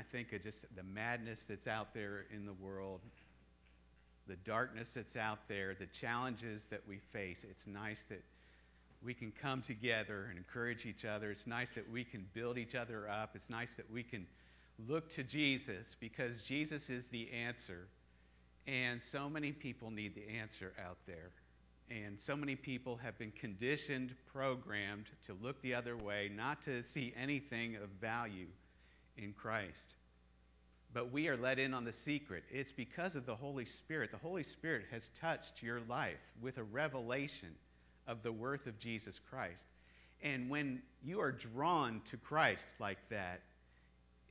I think of just the madness that's out there in the world, the darkness that's out there, the challenges that we face, it's nice that we can come together and encourage each other. It's nice that we can build each other up. It's nice that we can look to Jesus because Jesus is the answer. And so many people need the answer out there. And so many people have been conditioned, programmed to look the other way, not to see anything of value in Christ. But we are let in on the secret. It's because of the Holy Spirit. The Holy Spirit has touched your life with a revelation of the worth of Jesus Christ. And when you are drawn to Christ like that,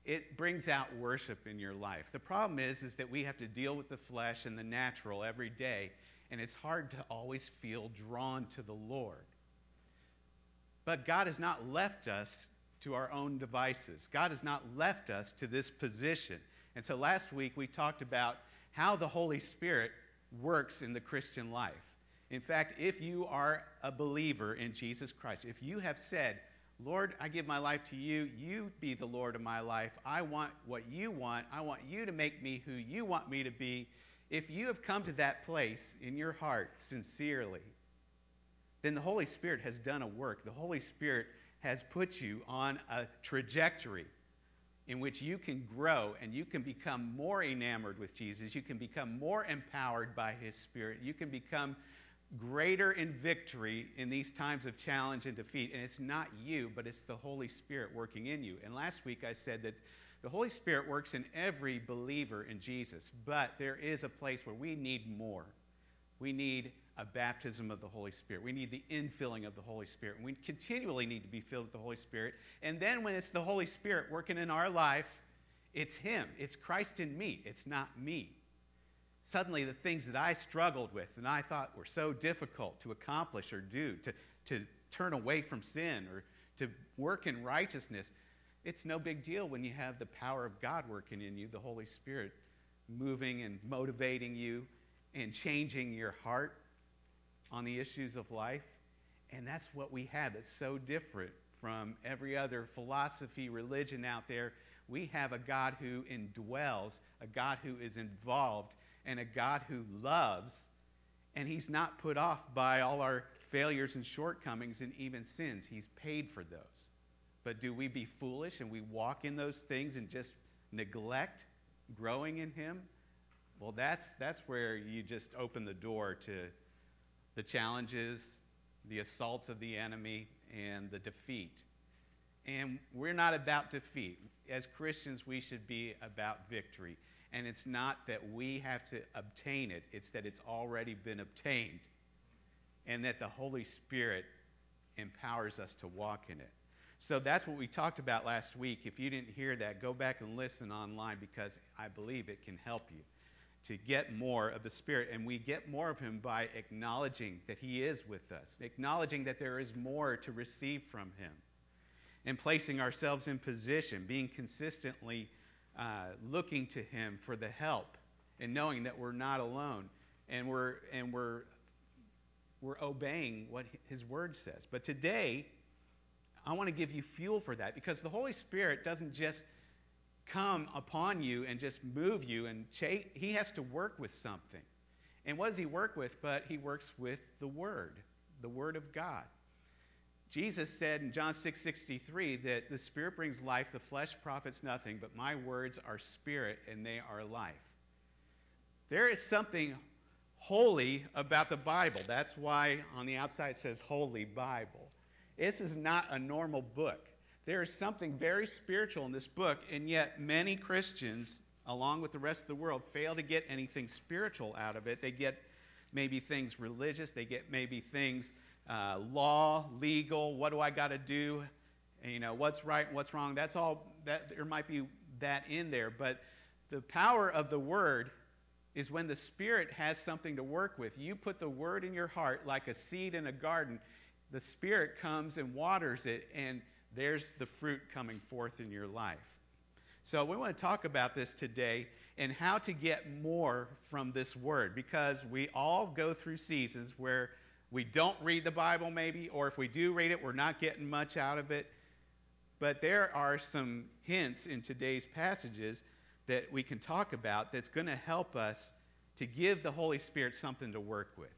it brings out worship in your life. The problem is is that we have to deal with the flesh and the natural every day, and it's hard to always feel drawn to the Lord. But God has not left us to our own devices. God has not left us to this position. And so last week we talked about how the Holy Spirit works in the Christian life. In fact, if you are a believer in Jesus Christ, if you have said, Lord, I give my life to you. You be the Lord of my life. I want what you want. I want you to make me who you want me to be. If you have come to that place in your heart sincerely, then the Holy Spirit has done a work. The Holy Spirit has put you on a trajectory in which you can grow and you can become more enamored with Jesus. You can become more empowered by His Spirit. You can become greater in victory in these times of challenge and defeat. And it's not you, but it's the Holy Spirit working in you. And last week I said that the Holy Spirit works in every believer in Jesus, but there is a place where we need more. We need a baptism of the Holy Spirit. We need the infilling of the Holy Spirit. We continually need to be filled with the Holy Spirit. And then when it's the Holy Spirit working in our life, it's Him. It's Christ in me. It's not me suddenly the things that I struggled with and I thought were so difficult to accomplish or do, to, to turn away from sin or to work in righteousness, it's no big deal when you have the power of God working in you, the Holy Spirit moving and motivating you and changing your heart on the issues of life. And that's what we have that's so different from every other philosophy, religion out there. We have a God who indwells, a God who is involved and a God who loves, and He's not put off by all our failures and shortcomings and even sins. He's paid for those. But do we be foolish and we walk in those things and just neglect growing in Him? Well, that's, that's where you just open the door to the challenges, the assaults of the enemy, and the defeat. And we're not about defeat. As Christians, we should be about victory. And it's not that we have to obtain it, it's that it's already been obtained. And that the Holy Spirit empowers us to walk in it. So that's what we talked about last week. If you didn't hear that, go back and listen online because I believe it can help you to get more of the Spirit. And we get more of Him by acknowledging that He is with us, acknowledging that there is more to receive from Him, and placing ourselves in position, being consistently uh, looking to Him for the help and knowing that we're not alone and we're and we're we're obeying what His Word says. But today, I want to give you fuel for that because the Holy Spirit doesn't just come upon you and just move you and cha- He has to work with something. And what does He work with? But He works with the Word, the Word of God. Jesus said in John 6:63 6, that the spirit brings life, the flesh profits nothing, but my words are spirit and they are life. There is something holy about the Bible. That's why on the outside it says Holy Bible. This is not a normal book. There is something very spiritual in this book, and yet many Christians, along with the rest of the world, fail to get anything spiritual out of it. They get maybe things religious, they get maybe things uh, law, legal, what do I got to do? And, you know, what's right and what's wrong. That's all, that, there might be that in there. But the power of the Word is when the Spirit has something to work with. You put the Word in your heart like a seed in a garden, the Spirit comes and waters it, and there's the fruit coming forth in your life. So we want to talk about this today and how to get more from this Word because we all go through seasons where we don't read the Bible, maybe, or if we do read it, we're not getting much out of it. But there are some hints in today's passages that we can talk about that's going to help us to give the Holy Spirit something to work with.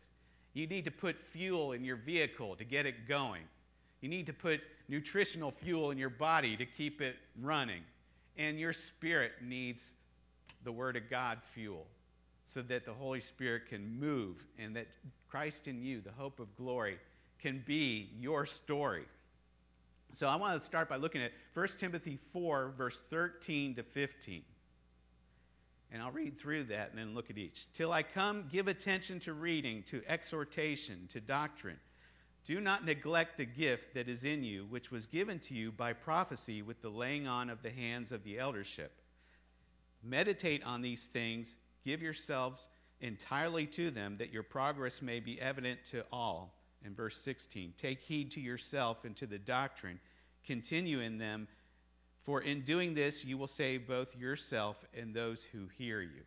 You need to put fuel in your vehicle to get it going. You need to put nutritional fuel in your body to keep it running. And your spirit needs the Word of God fuel so that the Holy Spirit can move and that Christ in you, the hope of glory, can be your story. So I want to start by looking at 1 Timothy 4, verse 13 to 15. And I'll read through that and then look at each. Till I come, give attention to reading, to exhortation, to doctrine. Do not neglect the gift that is in you, which was given to you by prophecy with the laying on of the hands of the eldership. Meditate on these things, give yourselves entirely to them, that your progress may be evident to all. In verse 16, take heed to yourself and to the doctrine, continue in them, for in doing this you will save both yourself and those who hear you.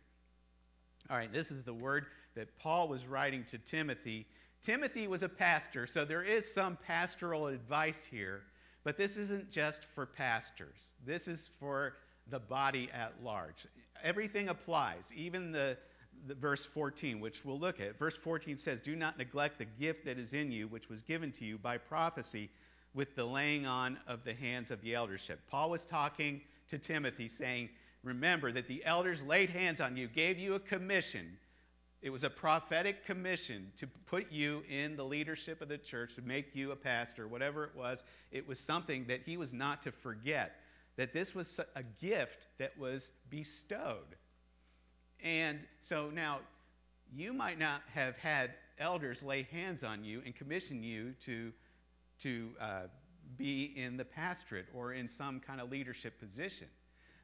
All right, this is the word that Paul was writing to Timothy Timothy was a pastor, so there is some pastoral advice here, but this isn't just for pastors. This is for the body at large. Everything applies, even the, the, verse 14, which we'll look at. Verse 14 says, Do not neglect the gift that is in you, which was given to you by prophecy with the laying on of the hands of the eldership. Paul was talking to Timothy, saying, Remember that the elders laid hands on you, gave you a commission it was a prophetic commission to put you in the leadership of the church, to make you a pastor, whatever it was. It was something that he was not to forget, that this was a gift that was bestowed. And so now, you might not have had elders lay hands on you and commission you to, to uh, be in the pastorate or in some kind of leadership position.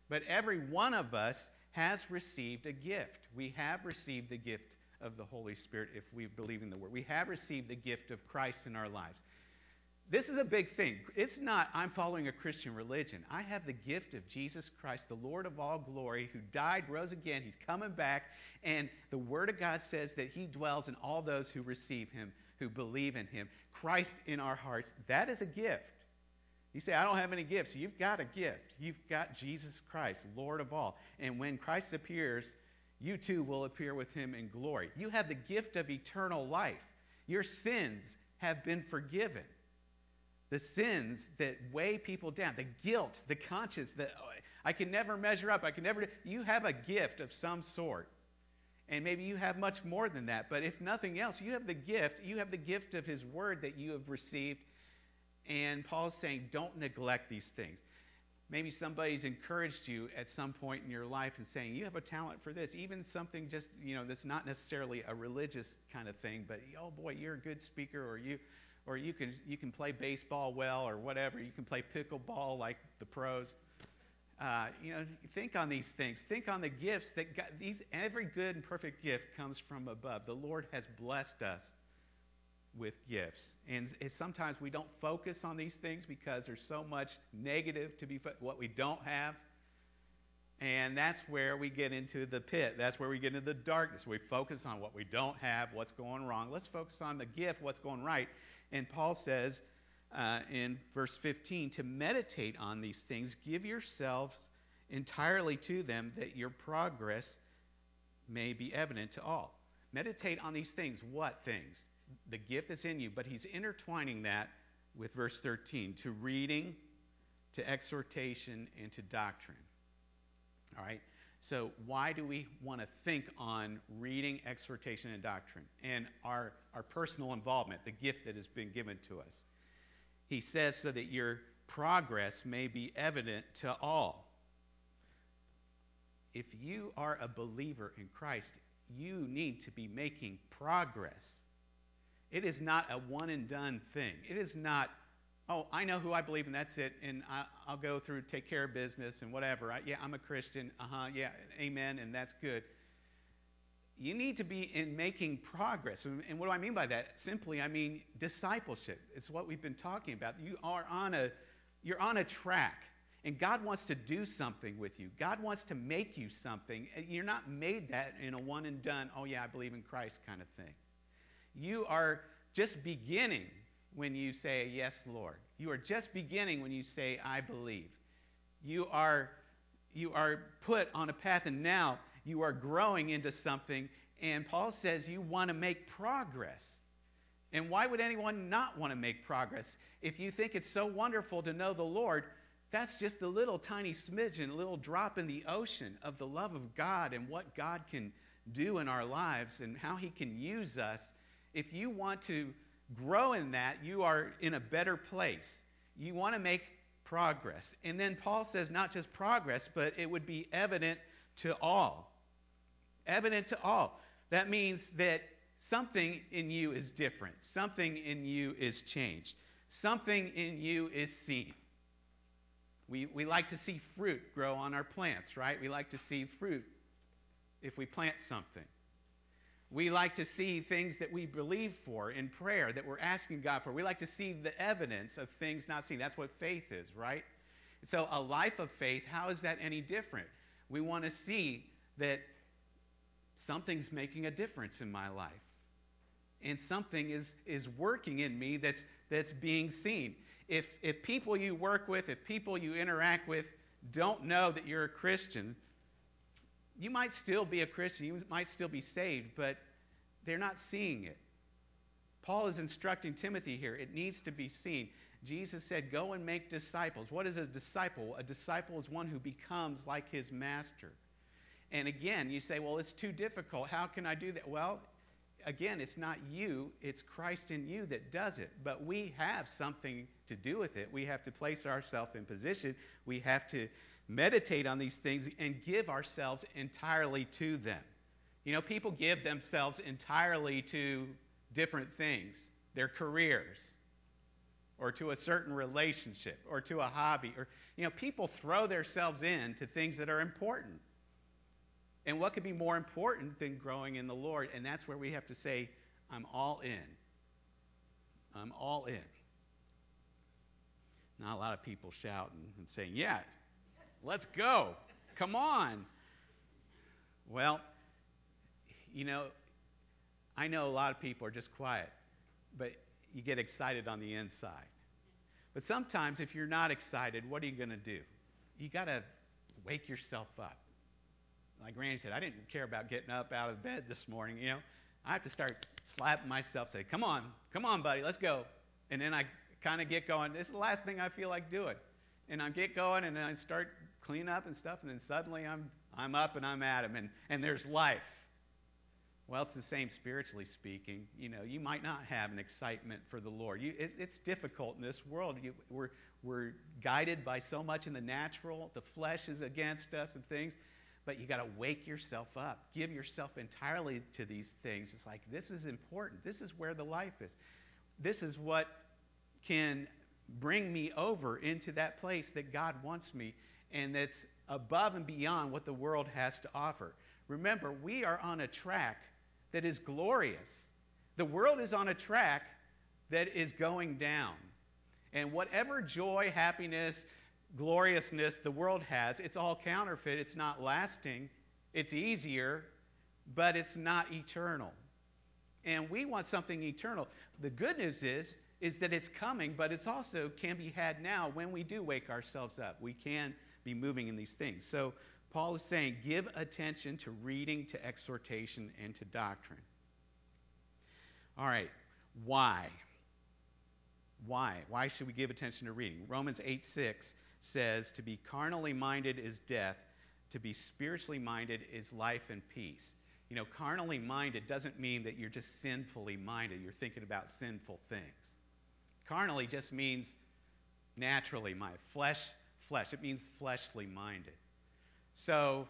But every one of us has received a gift. We have received the gift of the Holy Spirit if we believe in the Word. We have received the gift of Christ in our lives. This is a big thing. It's not, I'm following a Christian religion. I have the gift of Jesus Christ, the Lord of all glory, who died, rose again. He's coming back. And the Word of God says that He dwells in all those who receive Him, who believe in Him. Christ in our hearts. That is a gift. You say, I don't have any gifts. You've got a gift. You've got Jesus Christ, Lord of all. And when Christ appears, you too will appear with him in glory. You have the gift of eternal life. Your sins have been forgiven. The sins that weigh people down, the guilt, the conscience that oh, I can never measure up, I can never. You have a gift of some sort. And maybe you have much more than that. But if nothing else, you have the gift. You have the gift of his word that you have received and Paul's saying, don't neglect these things. Maybe somebody's encouraged you at some point in your life and saying, you have a talent for this. Even something just, you know, that's not necessarily a religious kind of thing, but oh boy, you're a good speaker or you or you can you can play baseball well or whatever. You can play pickleball like the pros. Uh, you know, think on these things. Think on the gifts that God, these every good and perfect gift comes from above. The Lord has blessed us with gifts. And sometimes we don't focus on these things because there's so much negative to be what we don't have. And that's where we get into the pit. That's where we get into the darkness. We focus on what we don't have, what's going wrong. Let's focus on the gift, what's going right. And Paul says uh, in verse 15 to meditate on these things, give yourselves entirely to them that your progress may be evident to all. Meditate on these things. What things? The gift that's in you, but he's intertwining that with verse 13 to reading, to exhortation, and to doctrine. All right? So, why do we want to think on reading, exhortation, and doctrine and our, our personal involvement, the gift that has been given to us? He says, so that your progress may be evident to all. If you are a believer in Christ, you need to be making progress. It is not a one and done thing. It is not, oh, I know who I believe and that's it, and I, will go through, take care of business and whatever. I, yeah, I'm a Christian. Uh huh. Yeah, amen, and that's good. You need to be in making progress. And what do I mean by that? Simply, I mean discipleship. It's what we've been talking about. You are on a, you're on a track. And God wants to do something with you. God wants to make you something. You're not made that in a one and done, oh yeah, I believe in Christ kind of thing. You are just beginning. when you say, Yes, Lord. You are just beginning when you say, I believe. You are, you are put on a path, and now you are growing into something. And Paul says you want to make progress. And why would anyone not want to make progress? If you think it's so wonderful to know the Lord, that's just a little tiny smidgen, a little drop in the ocean of the love of God and what God can do in our lives and how He can use us. If you want to grow in that, you are in a better place. You want to make progress. And then Paul says not just progress, but it would be evident to all. Evident to all. That means that something in you is different, something in you is changed, something in you is seen. We, we like to see fruit grow on our plants, right? We like to see fruit if we plant something. We like to see things that we believe for in prayer, that we're asking God for. We like to see the evidence of things not seen. That's what faith is, right? so, a life of faith, how is that any different? We want to see that something's making a difference in my life. And something is, is working in me that's, that's being seen. If, if people you work with, if people you interact with don't know that you're a Christian, you might still be a Christian, you might still be saved, but they're not seeing it. Paul is instructing Timothy here. It needs to be seen. Jesus said, Go and make disciples. What is a disciple? A disciple is one who becomes like his master. And again, you say, Well, it's too difficult. How can I do that? Well, again, it's not you, it's Christ in you that does it. But we have something to do with it. We have to place ourselves in position. We have to meditate on these things and give ourselves entirely to them. You know, people give themselves entirely to different things their careers, or to a certain relationship, or to a hobby. Or, you know, people throw themselves into things that are important. And what could be more important than growing in the Lord? And that's where we have to say, I'm all in. I'm all in. Not a lot of people shouting and saying, Yeah, Let's go. Come on. Well, you know, I know a lot of people are just quiet, but you get excited on the inside. But sometimes, if you're not excited, what are you going to do? You got to wake yourself up. Like Randy said, I didn't care about getting up out of bed this morning. You know, I have to start slapping myself, say, "Come on, come on, buddy, let's go." And then I kind of get going. This is the last thing I feel like doing, and I get going, and then I start clean up and stuff, and then suddenly I'm, I'm up and I'm at him, and, and there's life. Well, it's the same spiritually speaking. You know, you might not have an excitement for the Lord. You, it, it's difficult in this world. You, we're, we're guided by so much in the natural. The flesh is against us and things. But you got to wake yourself up. Give yourself entirely to these things. It's like, this is important. This is where the life is. This is what can bring me over into that place that God wants me and that's above and beyond what the world has to offer. Remember, we are on a track that is glorious. The world is on a track that is going down. And whatever joy, happiness, gloriousness the world has, it's all counterfeit. It's not lasting. It's easier, but it's not eternal. And we want something eternal. The good news is is that it's coming, but it's also can be had now when we do wake ourselves up. We can be moving in these things. So Paul is saying, give attention to reading, to exhortation, and to doctrine. All right, why? Why? Why should we give attention to reading? Romans 8 6 says, To be carnally minded is death, to be spiritually minded is life and peace. You know, carnally minded doesn't mean that you're just sinfully minded, you're thinking about sinful things. Carnally just means naturally my flesh flesh. It means fleshly minded. So,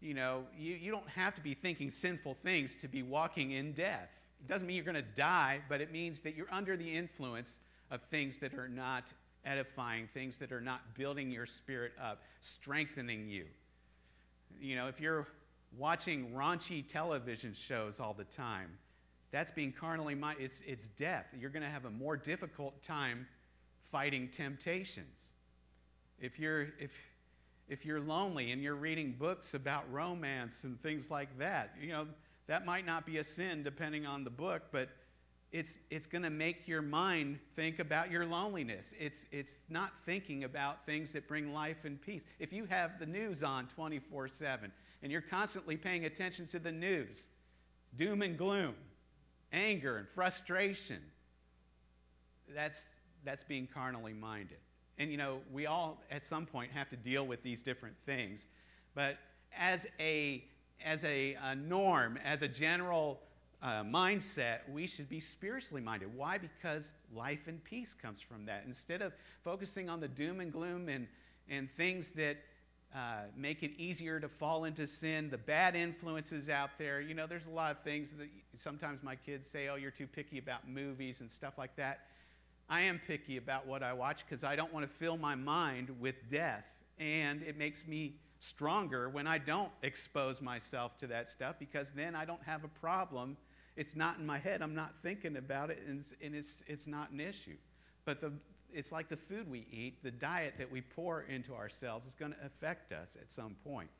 you know, you, you don't have to be thinking sinful things to be walking in death. It doesn't mean you're going to die, but it means that you're under the influence of things that are not edifying, things that are not building your spirit up, strengthening you. You know, if you're watching raunchy television shows all the time, that's being carnally minded. It's, it's death. You're going to have a more difficult time fighting temptations. If you're, if, if you're lonely and you're reading books about romance and things like that, you know, that might not be a sin depending on the book, but it's, it's going to make your mind think about your loneliness. It's, it's not thinking about things that bring life and peace. If you have the news on 24 7 and you're constantly paying attention to the news, doom and gloom, anger and frustration, that's, that's being carnally minded. And you know, we all at some point have to deal with these different things. But as a, as a, a norm, as a general uh, mindset, we should be spiritually minded. Why? Because life and peace comes from that. Instead of focusing on the doom and gloom and, and things that uh, make it easier to fall into sin, the bad influences out there. You know, there's a lot of things that sometimes my kids say, oh, you're too picky about movies and stuff like that. I am picky about what I watch because I don't want to fill my mind with death. And it makes me stronger when I don't expose myself to that stuff because then I don't have a problem it's not in my head. I'm not thinking about it, and, it's, and it's, it's not an issue. But the, it's like the food we eat, the diet that we pour into ourselves is going to affect us at some point.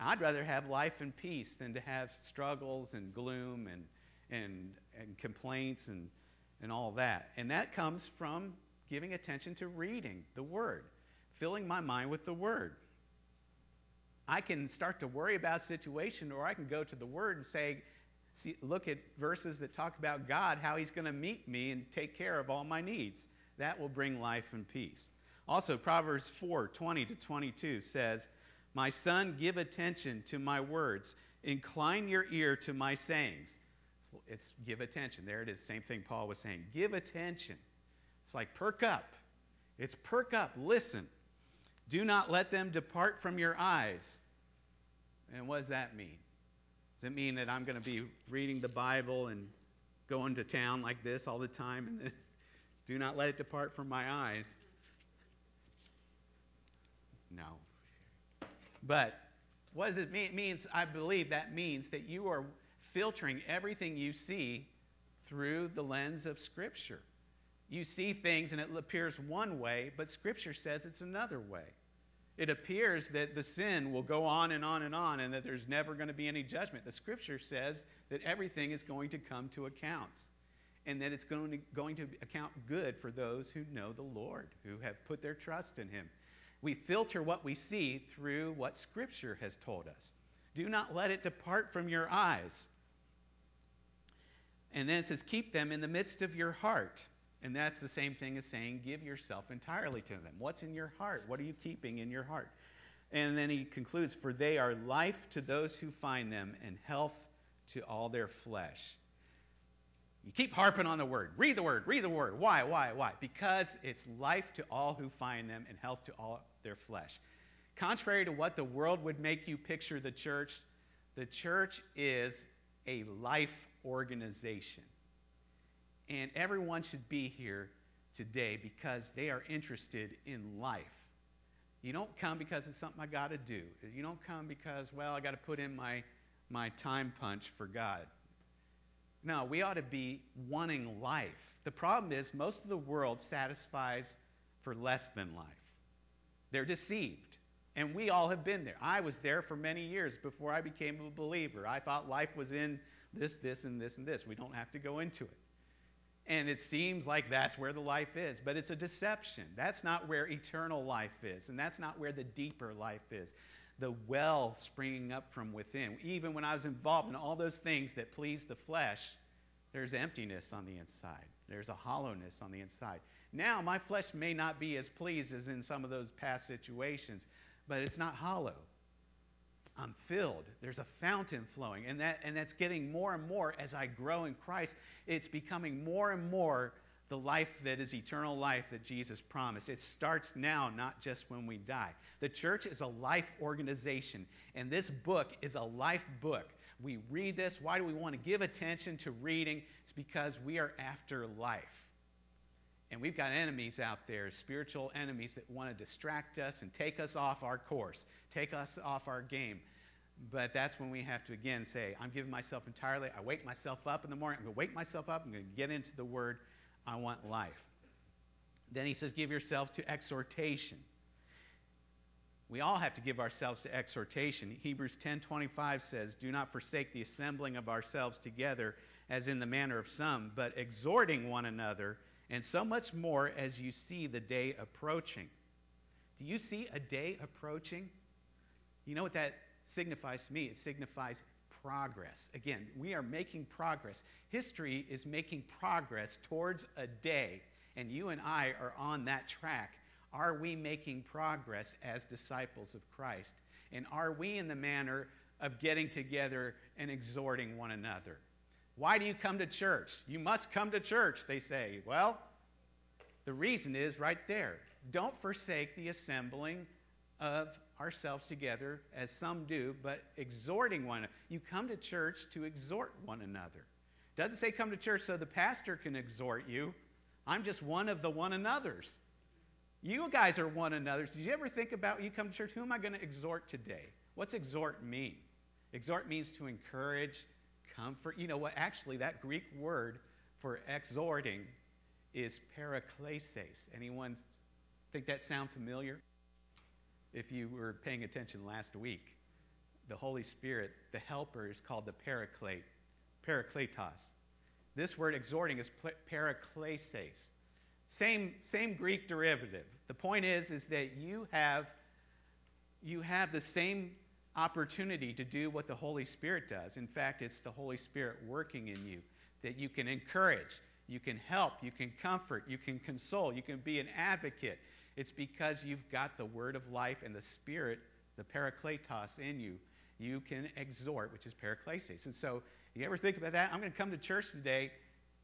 I'd rather have life and peace than to have struggles and gloom and, and, and complaints and, and all that. And that comes from giving attention to reading the Word, filling my mind with the Word. I can start to worry about a situation, or I can go to the Word and say, see, look at verses that talk about God, how He's going to meet me and take care of all my needs. That will bring life and peace. Also, Proverbs 4 20 to 22 says, My son, give attention to my words, incline your ear to my sayings. It's, give attention. There it is. Same thing Paul was saying. Give attention. It's like perk up. It's perk up. Listen. Do not let them depart from your eyes. And what does that mean? Does it mean that I'm going to be reading the Bible and going to town like this all the time and do not let it depart from my eyes? No. But what does it mean? It means, I believe that means that you are filtering everything you see through the lens of Scripture. You see things and it appears one way, but Scripture says it's another way it appears that the sin will go on and on and on and that there's never going to be any judgment. The scripture says that everything is going to come to accounts and that it's going to, going to account good for those who know the Lord, who have put their trust in Him. We filter what we see through what Scripture has told us. Do not let it depart from your eyes. And then it says, keep them in the midst of your heart. And that's the same thing as saying, give yourself entirely to them. What's in your heart? What are you keeping in your heart? And then he concludes, For they are life to those who find them, and health to all their flesh. You keep harping on the word. Read the word, read the word. Why, why, why? Because it's life to all who find them, and health to all their flesh. Contrary to what the world would make you picture the church, the church is a life organization. And everyone should be here today because they are interested in life. You don't come because it's something I got to do. You don't come because, well, I got to put in my, my time punch for God. No, we ought to be wanting life. The problem is, most of the world satisfies for less than life. They're deceived. And we all have been there. I was there for many years before I became a believer. I thought life was in this, this, and this, and this. We don't have to go into it. And it seems like that's where the life is, but it's a deception. That's not where eternal life is, and that's not where the deeper life is. The well springing up from within. Even when I was involved in all those things that please the flesh, there's emptiness on the inside, there's a hollowness on the inside. Now, my flesh may not be as pleased as in some of those past situations, but it's not hollow. I'm filled. There's a fountain flowing. And, that, and that's getting more and more as I grow in Christ. It's becoming more and more the life that is eternal life that Jesus promised. It starts now, not just when we die. The church is a life organization, and this book is a life book. We read this. Why do we want to give attention to reading? It's because we are after life. And we've got enemies out there, spiritual enemies that want to distract us and take us off our course take us off our game. But that's when we have to again say, I'm giving myself entirely. I wake myself up in the morning. I'm going to wake myself up. I'm going to get into the Word. I want life. Then he says, give yourself to exhortation. We all have to give ourselves to exhortation. Hebrews 10:25 says, "Do not forsake the assembling of ourselves together, as in the manner of some, but exhorting one another, and so much more as you see the day approaching. Do you see a day approaching? You know what that signifies to me? It signifies progress. Again, we are making progress. History is making progress towards a day, and you and I are on that track. Are we making progress as disciples of Christ? And are we in the manner of getting together and exhorting one another? Why do you come to church? You must come to church, they say. Well, the reason is right there. Don't forsake the assembling of ourselves together, as some do, but exhorting one another. You come to church to exhort one another. Doesn't say come to church so the pastor can exhort you. I'm just one of the one another's. You guys are one another's. Did you ever think about you come to church? Who am I going to exhort today? What's exhort mean? Exhort means to encourage, comfort. You know what? Actually, that Greek word for exhorting is paraklesis. Anyone think that sound familiar? If you were paying attention last week, the Holy Spirit, the helper, is called the paraclete, parakletos. This word exhorting is paraklesis. Same, same Greek derivative. The point is, is that you have, you have the same opportunity to do what the Holy Spirit does. In fact, it's the Holy Spirit working in you that you can encourage, you can help, you can comfort, you can console, you can be an advocate. It's because you've got the word of life and the Spirit, the parakletos in you. You can exhort, which is paraklesis. And so, you ever think about that? I'm going to come to church today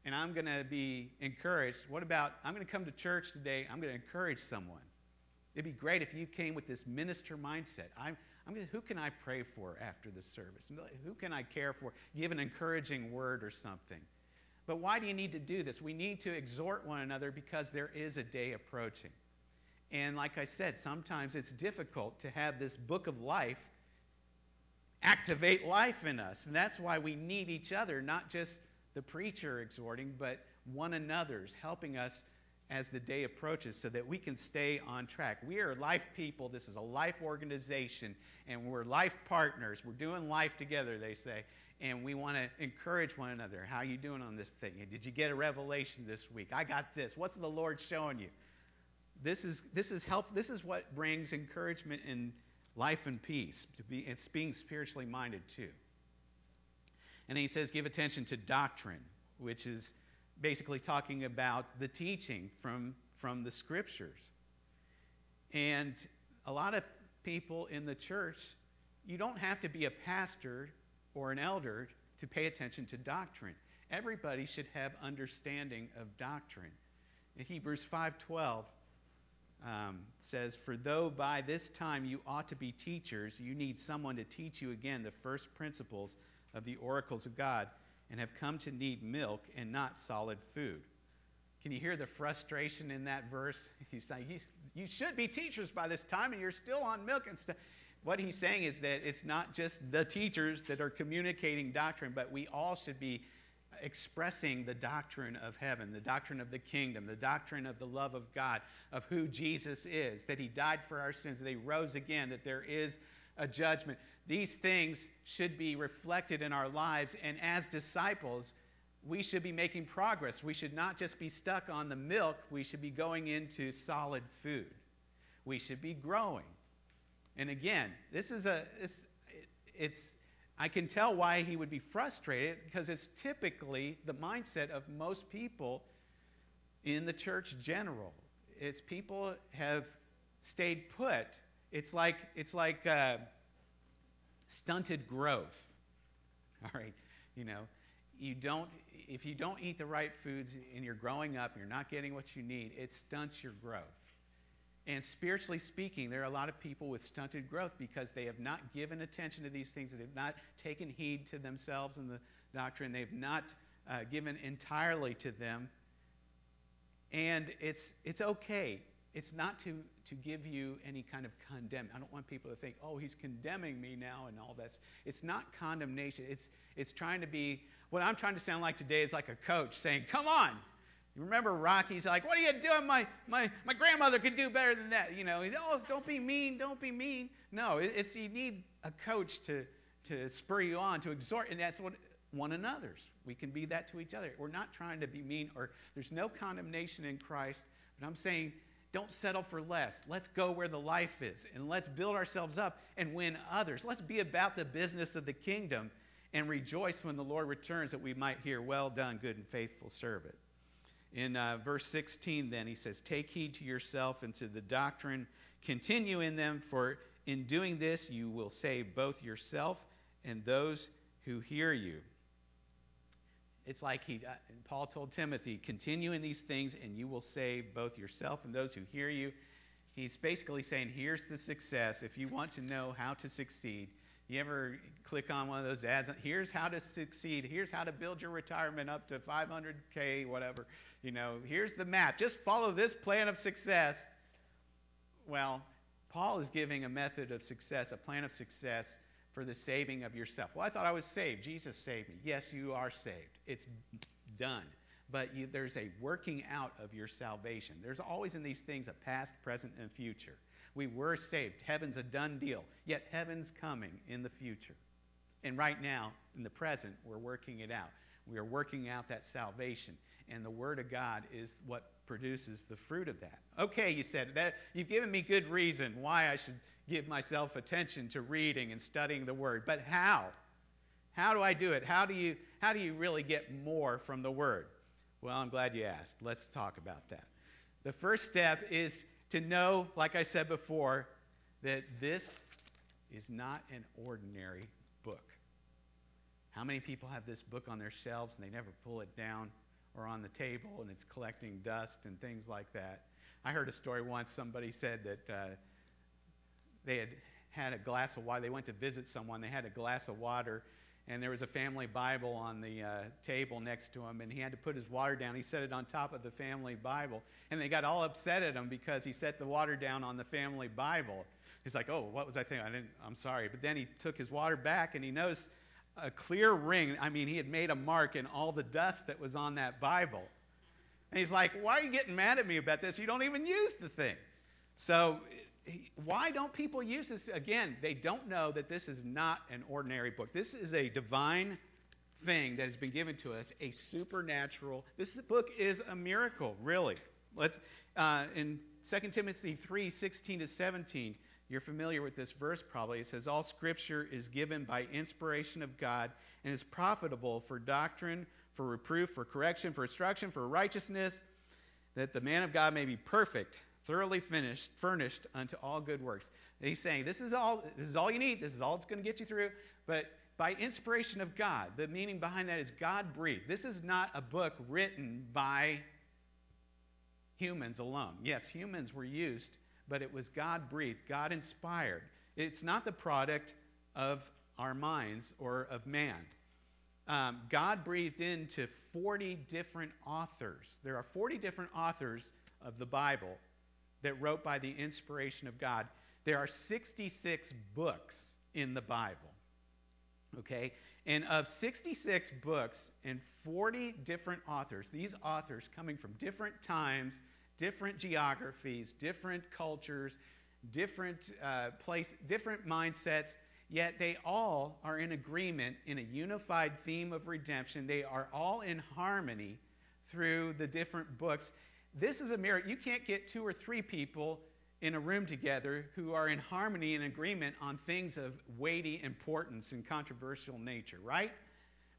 and I'm going to be encouraged. What about, I'm going to come to church today, I'm going to encourage someone. It'd be great if you came with this minister mindset. I'm, I'm gonna, who can I pray for after the service? Who can I care for? Give an encouraging word or something. But why do you need to do this? We need to exhort one another because there is a day approaching. And like I said, sometimes it's difficult to have this book of life activate life in us. And that's why we need each other, not just the preacher exhorting, but one another's helping us as the day approaches so that we can stay on track. We are life people. This is a life organization, and we're life partners. We're doing life together, they say. And we want to encourage one another. How are you doing on this thing? Did you get a revelation this week? I got this. What's the Lord showing you? This is this is help. This is what brings encouragement in life and peace. To be it's being spiritually minded too. And he says, give attention to doctrine, which is basically talking about the teaching from, from the scriptures. And a lot of people in the church, you don't have to be a pastor or an elder to pay attention to doctrine. Everybody should have understanding of doctrine. In Hebrews 5:12 um, says, "For though by this time you ought to be teachers, you need someone to teach you again the first principles of the oracles of God and have come to need milk and not solid food. Can you hear the frustration in that verse? He's saying, You should be teachers by this time, and you're still on milk and stuff. What he's saying is that it's not just the teachers that are communicating doctrine, but we all should be expressing the doctrine of heaven, the doctrine of the kingdom, the doctrine of the love of God, of who Jesus is, that he died for our sins, that he rose again, that there is a judgment. These things should be reflected in our lives, and as disciples, we should be making progress. We should not just be stuck on the milk, we should be going into solid food. We should be growing. And again, this is a it's, it's I can tell why he would be frustrated because it's typically the mindset of most people in the church general. It's people have stayed put. It's like it's like uh, stunted growth. All right, you know, you don't if you don't eat the right foods and you're growing up you're not getting what you need, it stunts your growth. And spiritually speaking, there are a lot of people with stunted growth because they have not given attention to these things. They have not taken heed to themselves and the doctrine. They've not uh, given entirely to them. And it's it's okay it's not to, to give you any kind of condemn. I don't want people to think, oh, he's condemning me now and all this. It's not condemnation. It's, it's trying to be, what I'm trying to sound like today is like a coach saying, come on. You remember Rocky's like, what are you doing? My, my, my grandmother could do better than that. You know, oh, don't be mean, don't be mean. No, it's you need a coach to, to spur you on, to exhort. And that's what one another's. We can be that to each other. We're not trying to be mean or there's no condemnation in Christ, but I'm saying don't settle for less. Let's go where the life is and let's build ourselves up and win others. Let's be about the business of the kingdom and rejoice when the Lord returns that we might hear, Well done, good and faithful servant. In uh, verse 16, then, he says, Take heed to yourself and to the doctrine, continue in them, for in doing this you will save both yourself and those who hear you. It's like he, uh, Paul told Timothy, continue in these things and you will save both yourself and those who hear you. He's basically saying, here's the success. If you want to know how to succeed, you ever click on one of those ads? Here's how to succeed. Here's how to build your retirement up to 500K, whatever. You know, here's the map. Just follow this plan of success. Well, Paul is giving a method of success, a plan of success for the saving of yourself. Well, I thought I was saved. Jesus saved me. Yes, you are saved. It's done. But you, there's a working out of your salvation. There's always in these things a past, present, and future. We were saved. Heaven's a done deal. Yet heaven's coming in the future. And right now, in the present, we're working it out. We are working out that salvation. And the Word of God is what produces the fruit of that. Okay, you said that you've given me good reason why I should give myself attention to reading and studying the Word. But how? How do I do it? How do you, how do you really get more from the Word? Well, I'm glad you asked. Let's talk about that. The first step is to know, like I said before, that this is not an ordinary book. How many people have this book on their shelves and they never pull it down or on the table and it's collecting dust and things like that? I heard a story once. Somebody said that uh, they had had a glass of water. They went to visit someone. They had a glass of water, and there was a family Bible on the uh, table next to him, and he had to put his water down. He set it on top of the family Bible, and they got all upset at him because he set the water down on the family Bible. He's like, "Oh, what was I thinking? I didn't. I'm sorry." But then he took his water back, and he noticed a clear ring. I mean, he had made a mark in all the dust that was on that Bible. And he's like, "Why are you getting mad at me about this? You don't even use the thing." So why don't people use this? Again, they don't know that this is not an ordinary book. This is a divine thing that has been given to us, a supernatural. This book is a miracle, really. Let's uh, in 2 Timothy 3, 16 to 17. You're familiar with this verse probably. It says, All scripture is given by inspiration of God and is profitable for doctrine, for reproof, for correction, for instruction, for righteousness, that the man of God may be perfect, thoroughly finished, furnished unto all good works. And he's saying this is all this is all you need. This is all it's going to get you through. But by inspiration of God, the meaning behind that is God breathed. This is not a book written by humans alone. Yes, humans were used, but it was God breathed, God inspired. It's not the product of our minds or of man. Um, God breathed into 40 different authors. There are 40 different authors of the Bible that wrote by the inspiration of God. There are 66 books in the Bible. Okay? And of 66 books and 40 different authors, these authors coming from different times, different geographies, different cultures, different uh, place, different mindsets, yet they all are in agreement in a unified theme of redemption. They are all in harmony through the different books. This is a miracle. You can't get two or three people in a room together who are in harmony and agreement on things of weighty importance and controversial nature, right?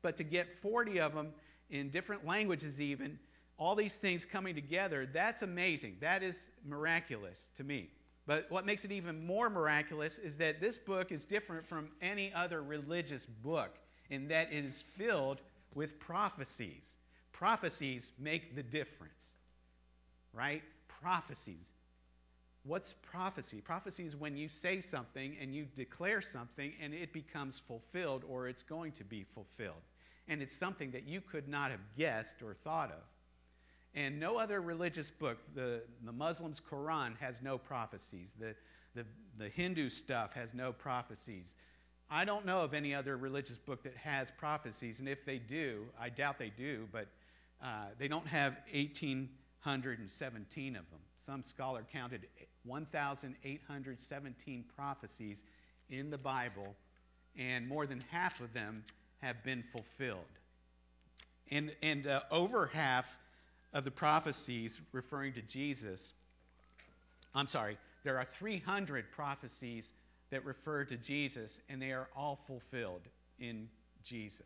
But to get 40 of them in different languages, even, all these things coming together, that's amazing. That is miraculous to me. But what makes it even more miraculous is that this book is different from any other religious book in that it is filled with prophecies. Prophecies make the difference right? Prophecies. What's prophecy? Prophecy is when you say something and you declare something and it becomes fulfilled or it's going to be fulfilled. And it's something that you could not have guessed or thought of. And no other religious book, the, the Muslims' Quran has no prophecies. The, the, the Hindu stuff has no prophecies. I don't know of any other religious book that has prophecies, and if they do, I doubt they do, but uh, they don't have 18 117 of them. Some scholar counted 1,817 prophecies in the Bible, and more than half of them have been fulfilled. And, and uh, over half of the prophecies referring to Jesus, I'm sorry, there are 300 prophecies that refer to Jesus, and they are all fulfilled in Jesus.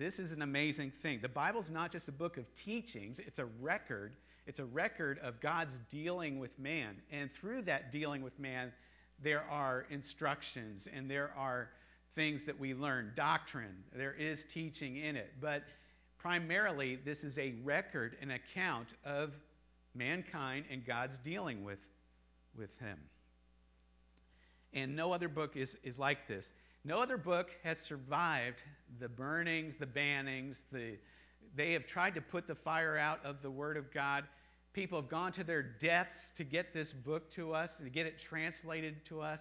This is an amazing thing. The Bible's not just a book of teachings, it's a record. It's a record of God's dealing with man. And through that dealing with man, there are instructions and there are things that we learn, doctrine. There is teaching in it. But primarily, this is a record, an account of mankind and God's dealing with, with him. And no other book is, is like this. No other book has survived the burnings, the bannings, the they have tried to put the fire out of the Word of God. People have gone to their deaths to get this book to us, and to get it translated to us.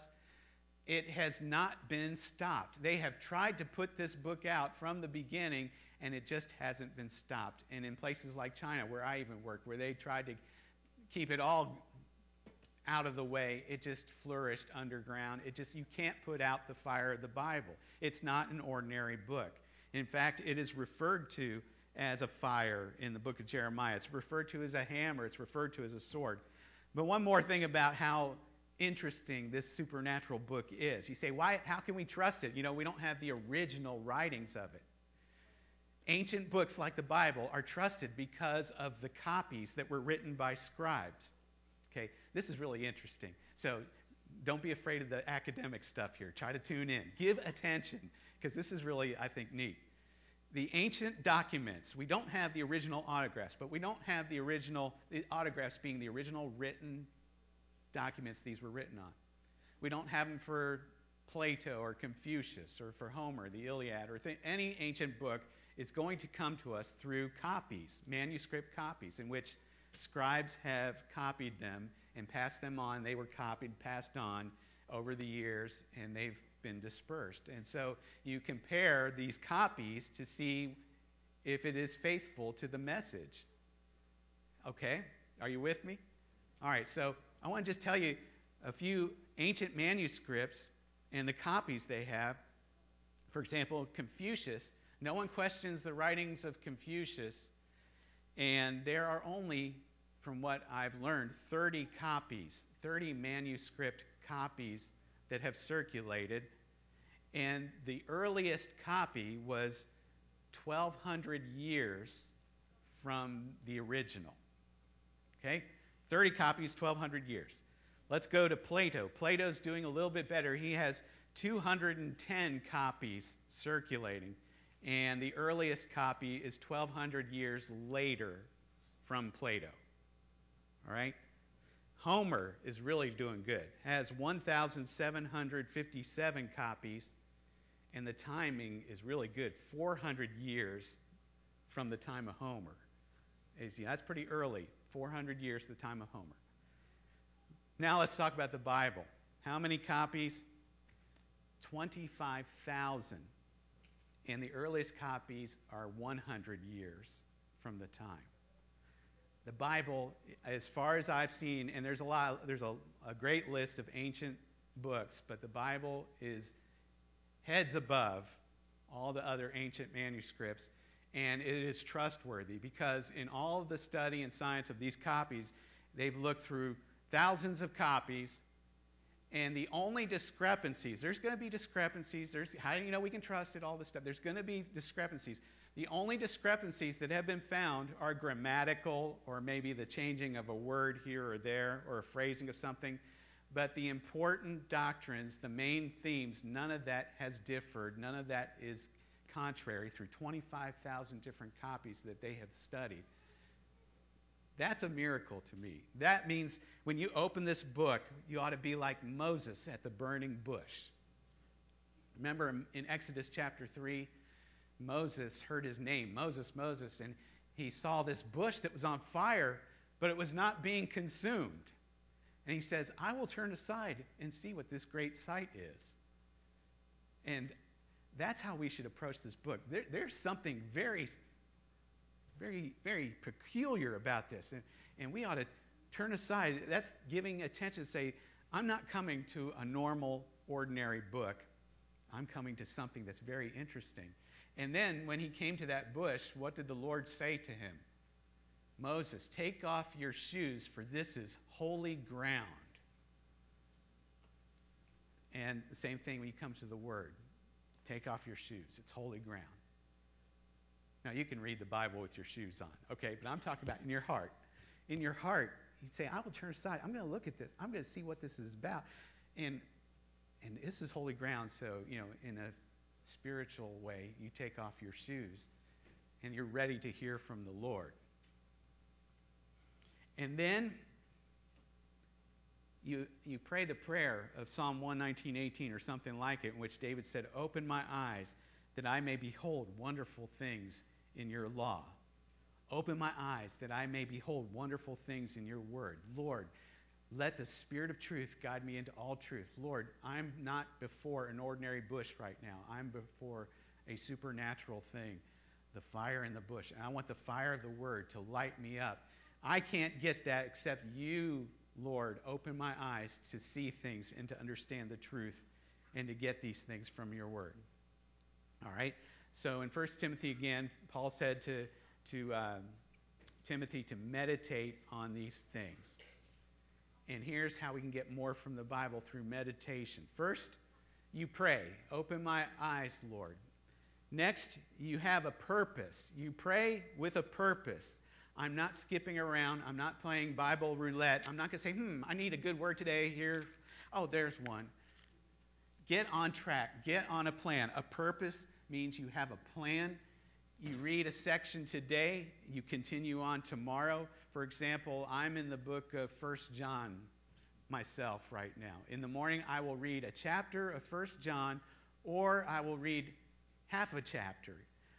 It has not been stopped. They have tried to put this book out from the beginning, and it just hasn't been stopped. And in places like China, where I even work, where they tried to keep it all out of the way, it just flourished underground. It just, you can't put out the fire of the Bible. It's not an ordinary book. In fact, it is referred to as a fire in the book of Jeremiah. It's referred to as a hammer, it's referred to as a sword. But one more thing about how interesting this supernatural book is. You say, why how can we trust it? You know, we don't have the original writings of it. Ancient books like the Bible are trusted because of the copies that were written by scribes. Okay, this is really interesting. So don't be afraid of the academic stuff here. Try to tune in. Give attention because this is really, I think, neat. The ancient documents, we don't have the original autographs, but we don't have the original, the autographs being the original written documents these were written on. We don't have them for Plato or Confucius or for Homer, the Iliad, or th- any ancient book is going to come to us through copies, manuscript copies, in which Scribes have copied them and passed them on. They were copied, passed on over the years, and they've been dispersed. And so you compare these copies to see if it is faithful to the message. Okay? Are you with me? All right, so I want to just tell you a few ancient manuscripts and the copies they have. For example, Confucius. No one questions the writings of Confucius and there are only, from what I've learned, 30 copies, 30 manuscript copies that have circulated. And the earliest copy was 1,200 years from the original. Okay? 30 copies, 1,200 years. Let's go to Plato. Plato's doing a little bit better. He has 210 copies circulating and the earliest copy is 1200 years later from Plato. All right? Homer is really doing good. Has 1757 copies and the timing is really good. 400 years from the time of Homer. That's pretty early. 400 years to the time of Homer. Now let's talk about the Bible. How many copies? 25,000 and the earliest copies are 100 years from the time. The Bible, as far as I've seen, and there's a lot, there's a, a great list of ancient books, but the Bible is heads above all the other ancient manuscripts, and it is trustworthy because in all of the study and science of these copies, they've looked through thousands of copies and the only discrepancies, there's going to be discrepancies. There's, how do you know we can trust it? All this stuff. There's going to be discrepancies. The only discrepancies that have been found are grammatical or maybe the changing of a word here or there or a phrasing of something. But the important doctrines, the main themes, none of that has differed. None of that is contrary through 25,000 different copies that they have studied. That's a miracle to me. That means when you open this book, you ought to be like Moses at the burning bush. Remember in Exodus chapter 3, Moses heard his name, Moses, Moses, and he saw this bush that was on fire, but it was not being consumed. And he says, I will turn aside and see what this great sight is. And that's how we should approach this book. There, there's something very very, very peculiar about this. And, and we ought to turn aside. That's giving attention, say, I'm not coming to a normal, ordinary book. I'm coming to something that's very interesting. And then when he came to that bush, what did the Lord say to him? Moses, take off your shoes, for this is holy ground. And the same thing when you come to the Word. Take off your shoes. It's holy ground. Now, you can read the Bible with your shoes on, okay? But I'm talking about in your heart. In your heart, you'd say, I will turn aside. I'm going to look at this. I'm going to see what this is about. And, and this is holy ground, so, you know, in a spiritual way, you take off your shoes and you're ready to hear from the Lord. And then you, you pray the prayer of Psalm 119.18 or something like it, in which David said, Open my eyes that I may behold wonderful things in your law. Open my eyes that I may behold wonderful things in your word. Lord, let the Spirit of truth guide me into all truth. Lord, I'm not before an ordinary bush right now. I'm before a supernatural thing, the fire in the bush. And I want the fire of the Word to light me up. I can't get that except you, Lord, open my eyes to see things and to understand the truth and to get these things from your Word. All right? So in 1 Timothy again, Paul said to, to uh, Timothy to meditate on these things. And here's how we can get more from the Bible through meditation. First, you pray. Open my eyes, Lord. Next, you have a purpose. You pray with a purpose. I'm not skipping around. I'm not playing Bible roulette. I'm not going to say, hmm, I need a good word today here. Oh, there's one. Get on track. Get on a plan. A purpose means you have a plan. You read a section today, you continue on tomorrow. For example, I'm in the book of 1 John myself right now. In the morning, I will read a chapter of 1 John, or I will read half a chapter.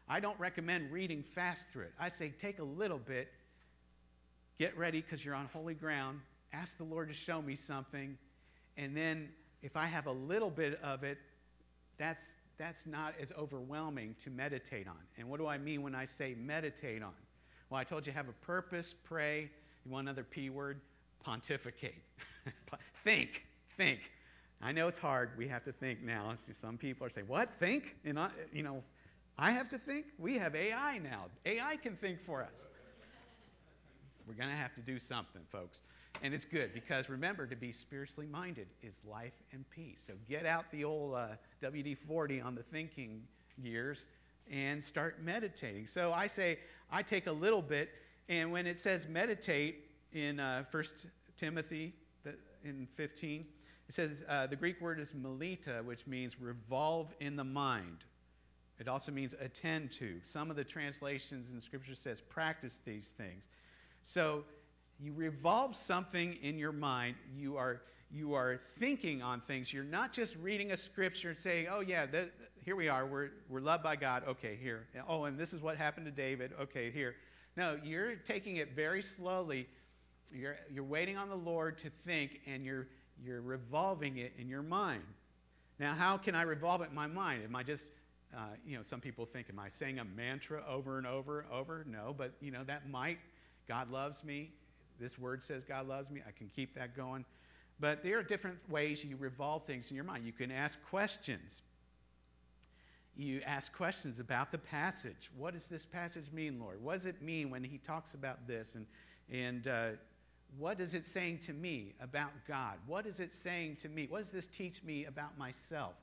I don't recommend reading fast through it. I say take a little bit, get ready because you're on holy ground, ask the Lord to show me something, and then if I have a little bit of it, that's that's not as overwhelming to meditate on. And what do I mean when I say meditate on? Well, I told you have a purpose, pray. You want another P word? Pontificate. think. Think. I know it's hard. We have to think now. Some people are saying, "What? Think?" And I, you know, I have to think. We have AI now. AI can think for us. We're going to have to do something, folks. And it's good because remember, to be spiritually minded is life and peace. So get out the old uh, WD 40 on the thinking gears and start meditating. So I say, I take a little bit, and when it says meditate in uh, 1 Timothy in 15, it says uh, the Greek word is melita, which means revolve in the mind. It also means attend to. Some of the translations in Scripture says practice these things. So you revolve something in your mind. You are you are thinking on things. You're not just reading a scripture and saying, "Oh yeah, that, here we are. We're we're loved by God. Okay, here. Oh, and this is what happened to David. Okay, here." No, you're taking it very slowly. You're you're waiting on the Lord to think, and you're you're revolving it in your mind. Now, how can I revolve it in my mind? Am I just uh, you know, some people think, am I saying a mantra over and over, and over? No, but you know that might. God loves me this word says God loves me. I can keep that going. But there are different ways you revolve things in your mind. You can ask questions. You ask questions about the passage. What does this passage mean, Lord? What does it mean when He talks about this? And, and uh, what is it saying to me about God? What is it saying to me? What does this teach me about myself?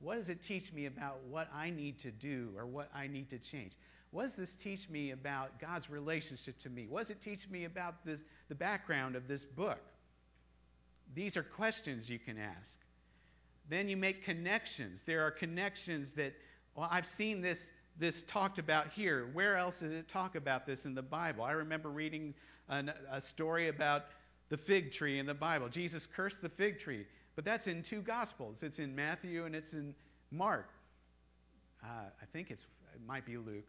What does it teach me about what I need to do or what I need to change? What does this teach me about God's relationship to me? What does it teach me about this, the background of this book? These are questions you can ask. Then you make connections. There are connections that, well, I've seen this, this talked about here. Where else does it talk about this in the Bible? I remember reading an, a story about the fig tree in the Bible. Jesus cursed the fig tree, but that's in two Gospels. It's in Matthew and it's in Mark. Uh, I think it's, it might be Luke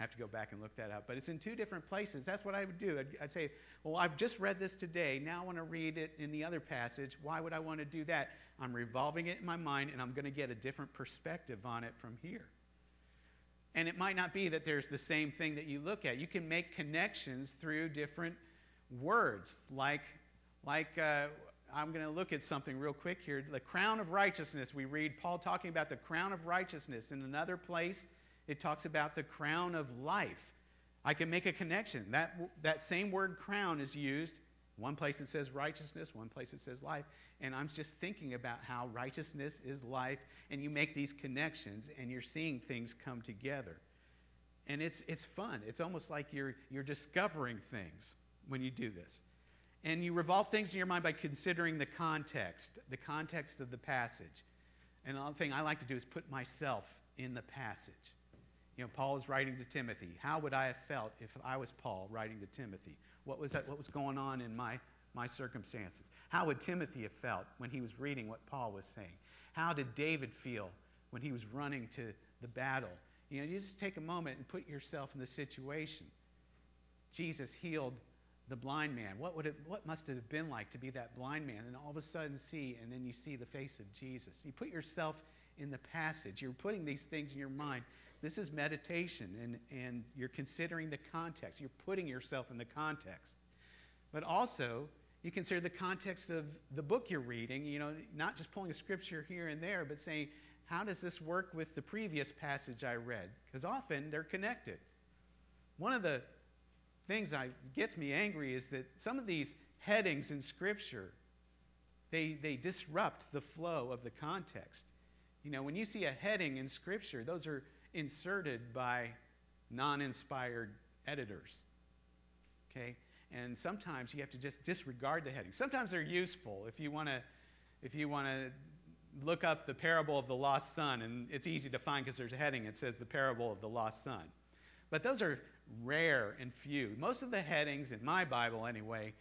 have to go back and look that up. But it's in two different places. That's what I would do. I'd, I'd, say, well, I've just read this today. Now I want to read it in the other passage. Why would I want to do that? I'm revolving it in my mind, and I'm going to get a different perspective on it from here. And it might not be that there's the same thing that you look at. You can make connections through different words, like, like uh, I'm going to look at something real quick here. The crown of righteousness. We read Paul talking about the crown of righteousness. In another place, it talks about the crown of life. I can make a connection. That, that same word crown is used. One place it says righteousness, one place it says life. And I'm just thinking about how righteousness is life, and you make these connections, and you're seeing things come together. And it's, it's fun. It's almost like you're, you're discovering things when you do this. And you revolve things in your mind by considering the context, the context of the passage. And another thing I like to do is put myself in the passage. You know, Paul is writing to Timothy. How would I have felt if I was Paul writing to Timothy? What was that, what was going on in my, my circumstances? How would Timothy have felt when he was reading what Paul was saying? How did David feel when he was running to the battle? You know, you just take a moment and put yourself in the situation. Jesus healed the blind man. What would it, what must it have been like to be that blind man and all of a sudden see and then you see the face of Jesus? You put yourself in the passage. You're putting these things in your mind. This is meditation and, and you're considering the context. You're putting yourself in the context. But also, you consider the context of the book you're reading, you know, not just pulling a scripture here and there, but saying, how does this work with the previous passage I read? Because often they're connected. One of the things that gets me angry is that some of these headings in Scripture, they, they disrupt the flow of the context. You know, when you see a heading in Scripture, those are inserted by non inspired editors. Okay? And sometimes you have to just disregard the heading. Sometimes they're useful if you want to if you want to look up the parable of the lost son and it's easy to find because there's a heading it says the parable of the lost son. But those are rare and few. Most of the headings, in my Bible anyway,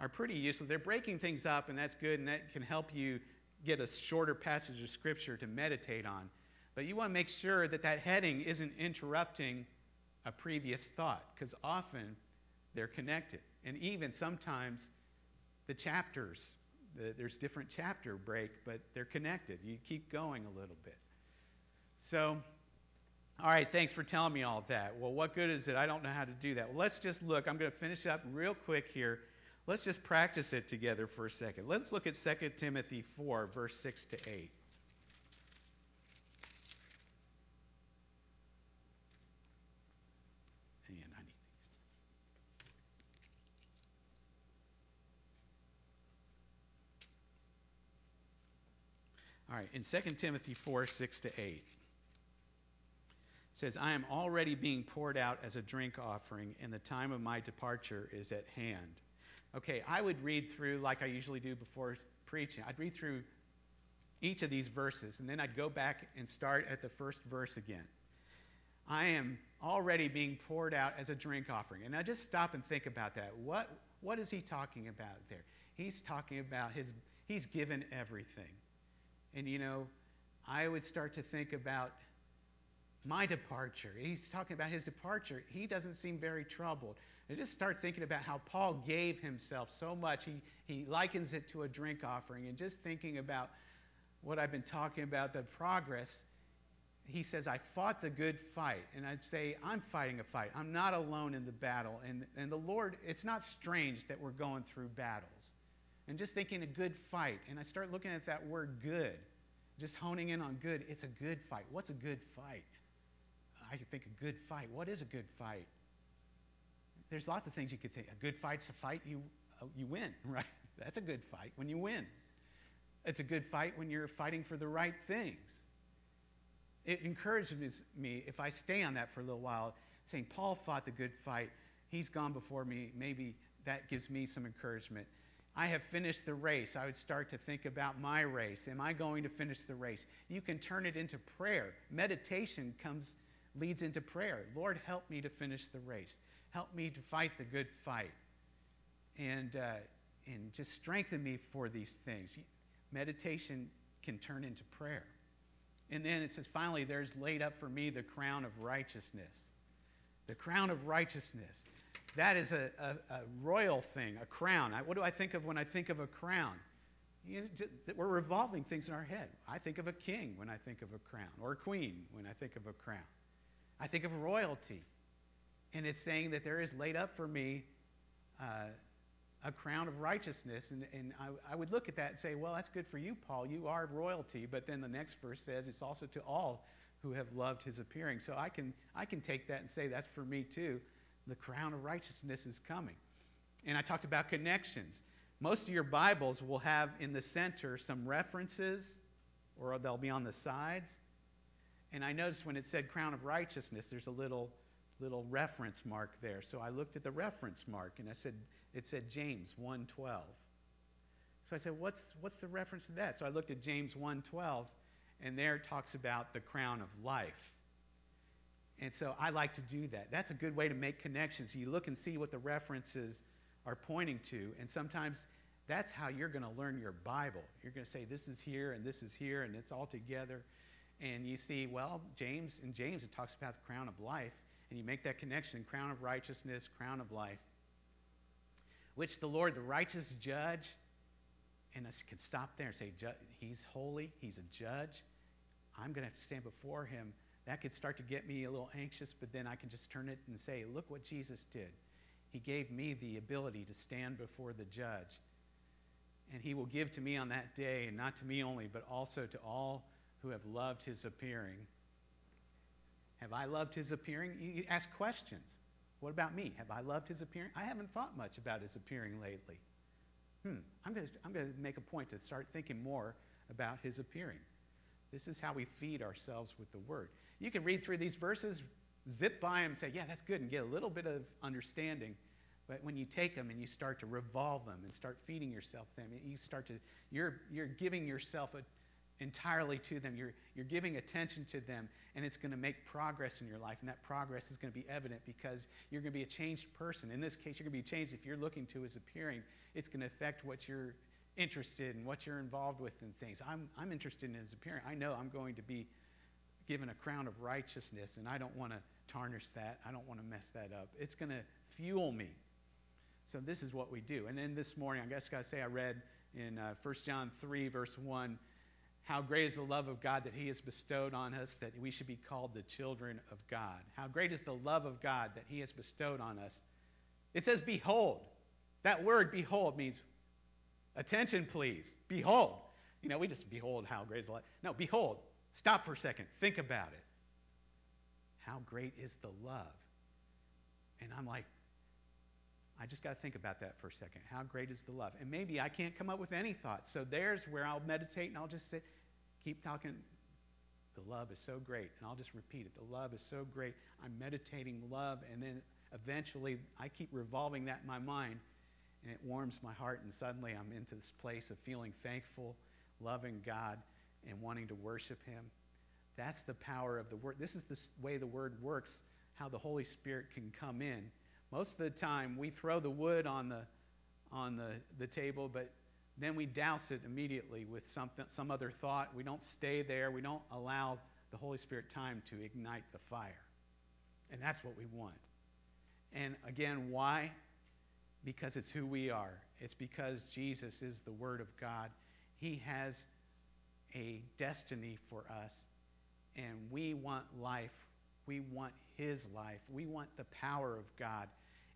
are pretty useful. They're breaking things up, and that's good, and that can help you get a shorter passage of Scripture to meditate on. But you want to make sure that that heading isn't interrupting a previous thought, because often they're connected. And even sometimes the chapters, the, there's different chapter break, but they're connected. You keep going a little bit. So, all right, thanks for telling me all that. Well, what good is it? I don't know how to do that. Well, let's just look. I'm going to finish up real quick here. Let's just practice it together for a second. Let's look at 2 Timothy 4, verse 6 to 8. All right, in 2 Timothy 4, 6 to 8 says, I am already being poured out as a drink offering, and the time of my departure is at hand. Okay, I would read through, like I usually do before preaching, I'd read through each of these verses, and then I'd go back and start at the first verse again. I am already being poured out as a drink offering. And I just stop and think about that. What, what is he talking about there? He's talking about his, he's given everything. And you know, I would start to think about my departure. He's talking about his departure. He doesn't seem very troubled. And just start thinking about how Paul gave himself so much. He, he likens it to a drink offering. And just thinking about what I've been talking about, the progress, he says, I fought the good fight. And I'd say, I'm fighting a fight. I'm not alone in the battle. And, and the Lord, it's not strange that we're going through battles. And just thinking a good fight. And I start looking at that word good, just honing in on good. It's a good fight. What's a good fight? I could think a good fight. What is a good fight? There's lots of things you could think. A good fight's a fight you uh, you win, right? That's a good fight when you win. It's a good fight when you're fighting for the right things. It encourages me if I stay on that for a little while, saying Paul fought the good fight. He's gone before me. Maybe that gives me some encouragement. I have finished the race. I would start to think about my race. Am I going to finish the race? You can turn it into prayer. Meditation comes leads into prayer. Lord, help me to finish the race. Help me to fight the good fight. And, uh, and just strengthen me for these things. Meditation can turn into prayer. And then it says, finally, there's laid up for me the crown of righteousness. The crown of righteousness. That is a, a, a royal thing, a crown. I, what do I think of when I think of a crown? You know, we're revolving things in our head. I think of a king when I think of a crown, or a queen when I think of a crown. I think of royalty. And it's saying that there is laid up for me uh, a crown of righteousness. And, and I, I would look at that and say, well, that's good for you, Paul. You are royalty. But then the next verse says it's also to all who have loved his appearing. So I can, I can take that and say that's for me too. The crown of righteousness is coming. And I talked about connections. Most of your Bibles will have in the center some references, or they'll be on the sides. And I noticed when it said crown of righteousness, there's a little little reference mark there. So I looked at the reference mark and I said it said James 1:12. So I said, what's what's the reference to that? So I looked at James 1:12, and there it talks about the crown of life. And so I like to do that. That's a good way to make connections. You look and see what the references are pointing to, and sometimes that's how you're going to learn your Bible. You're going to say this is here and this is here and it's all together. And you see, well, James in James it talks about the crown of life, and you make that connection, crown of righteousness, crown of life, which the Lord, the righteous judge, and I can stop there and say, He's holy, He's a judge. I'm going to have to stand before Him. That could start to get me a little anxious, but then I can just turn it and say, Look what Jesus did. He gave me the ability to stand before the judge. And he will give to me on that day, and not to me only, but also to all who have loved his appearing. Have I loved his appearing? You ask questions. What about me? Have I loved his appearing? I haven't thought much about his appearing lately. Hmm, I'm going to make a point to start thinking more about his appearing. This is how we feed ourselves with the word. You can read through these verses, zip by them, and say, yeah, that's good, and get a little bit of understanding. But when you take them and you start to revolve them and start feeding yourself them, you start to you're you're giving yourself a, entirely to them. You're you're giving attention to them, and it's going to make progress in your life. And that progress is going to be evident because you're going to be a changed person. In this case, you're going to be changed if you're looking to his appearing. It's going to affect what you're interested in, what you're involved with, in things. I'm I'm interested in his appearing. I know I'm going to be given a crown of righteousness, and I don't want to tarnish that. I don't want to mess that up. It's going to fuel me so this is what we do. And then this morning, I guess I say, I read in uh, 1 John 3, verse 1, how great is the love of God that He has bestowed on us that we should be called the children of God. How great is the love of God that He has bestowed on us. It says, Behold. That word, behold, means attention, please. Behold. You know, we just behold how great is the love. No, behold. Stop for a second. Think about it. How great is the love? And I'm like, I just got to think about that for a second. How great is the love? And maybe I can't come up with any thoughts. So there's where I'll meditate and I'll just say, keep talking. The love is so great. And I'll just repeat it. The love is so great. I'm meditating love. And then eventually I keep revolving that in my mind. And it warms my heart. And suddenly I'm into this place of feeling thankful, loving God, and wanting to worship Him. That's the power of the Word. This is the way the Word works, how the Holy Spirit can come in most of the time, we throw the wood on the, on the, the table, but then we douse it immediately with something, some other thought. We don't stay there. We don't allow the Holy Spirit time to ignite the fire. And that's what we want. And again, why? Because it's who we are. It's because Jesus is the Word of God. He has a destiny for us, and we want life we want His life. We want the power of God.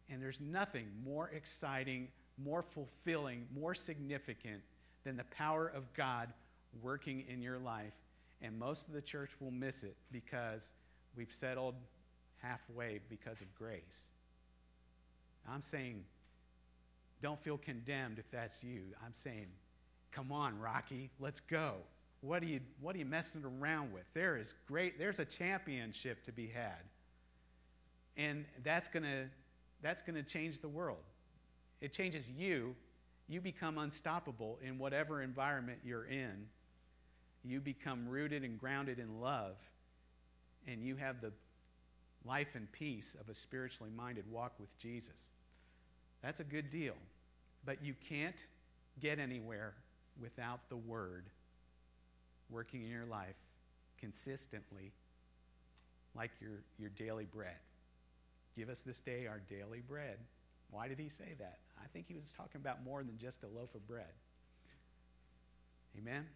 And there's nothing more exciting, more fulfilling, more significant than the power of God working in your life. And most of the church will miss it because we've settled halfway because of grace. I'm saying, don't feel condemned if that's you. I'm saying, come on, Rocky, let's go. What are you what are you messing around with? There is great there's a championship to be had. And that's going to that's going to change the world. It changes you. You become unstoppable in whatever environment you're in. You become rooted and grounded in love and you have the life and peace of a spiritually minded walk with Jesus. That's a good deal. But you can't get anywhere without the Word working in your life consistently like your, your daily bread. Give us this day our daily bread. Why did he say that? I think he was talking about more than just a loaf of bread. Amen?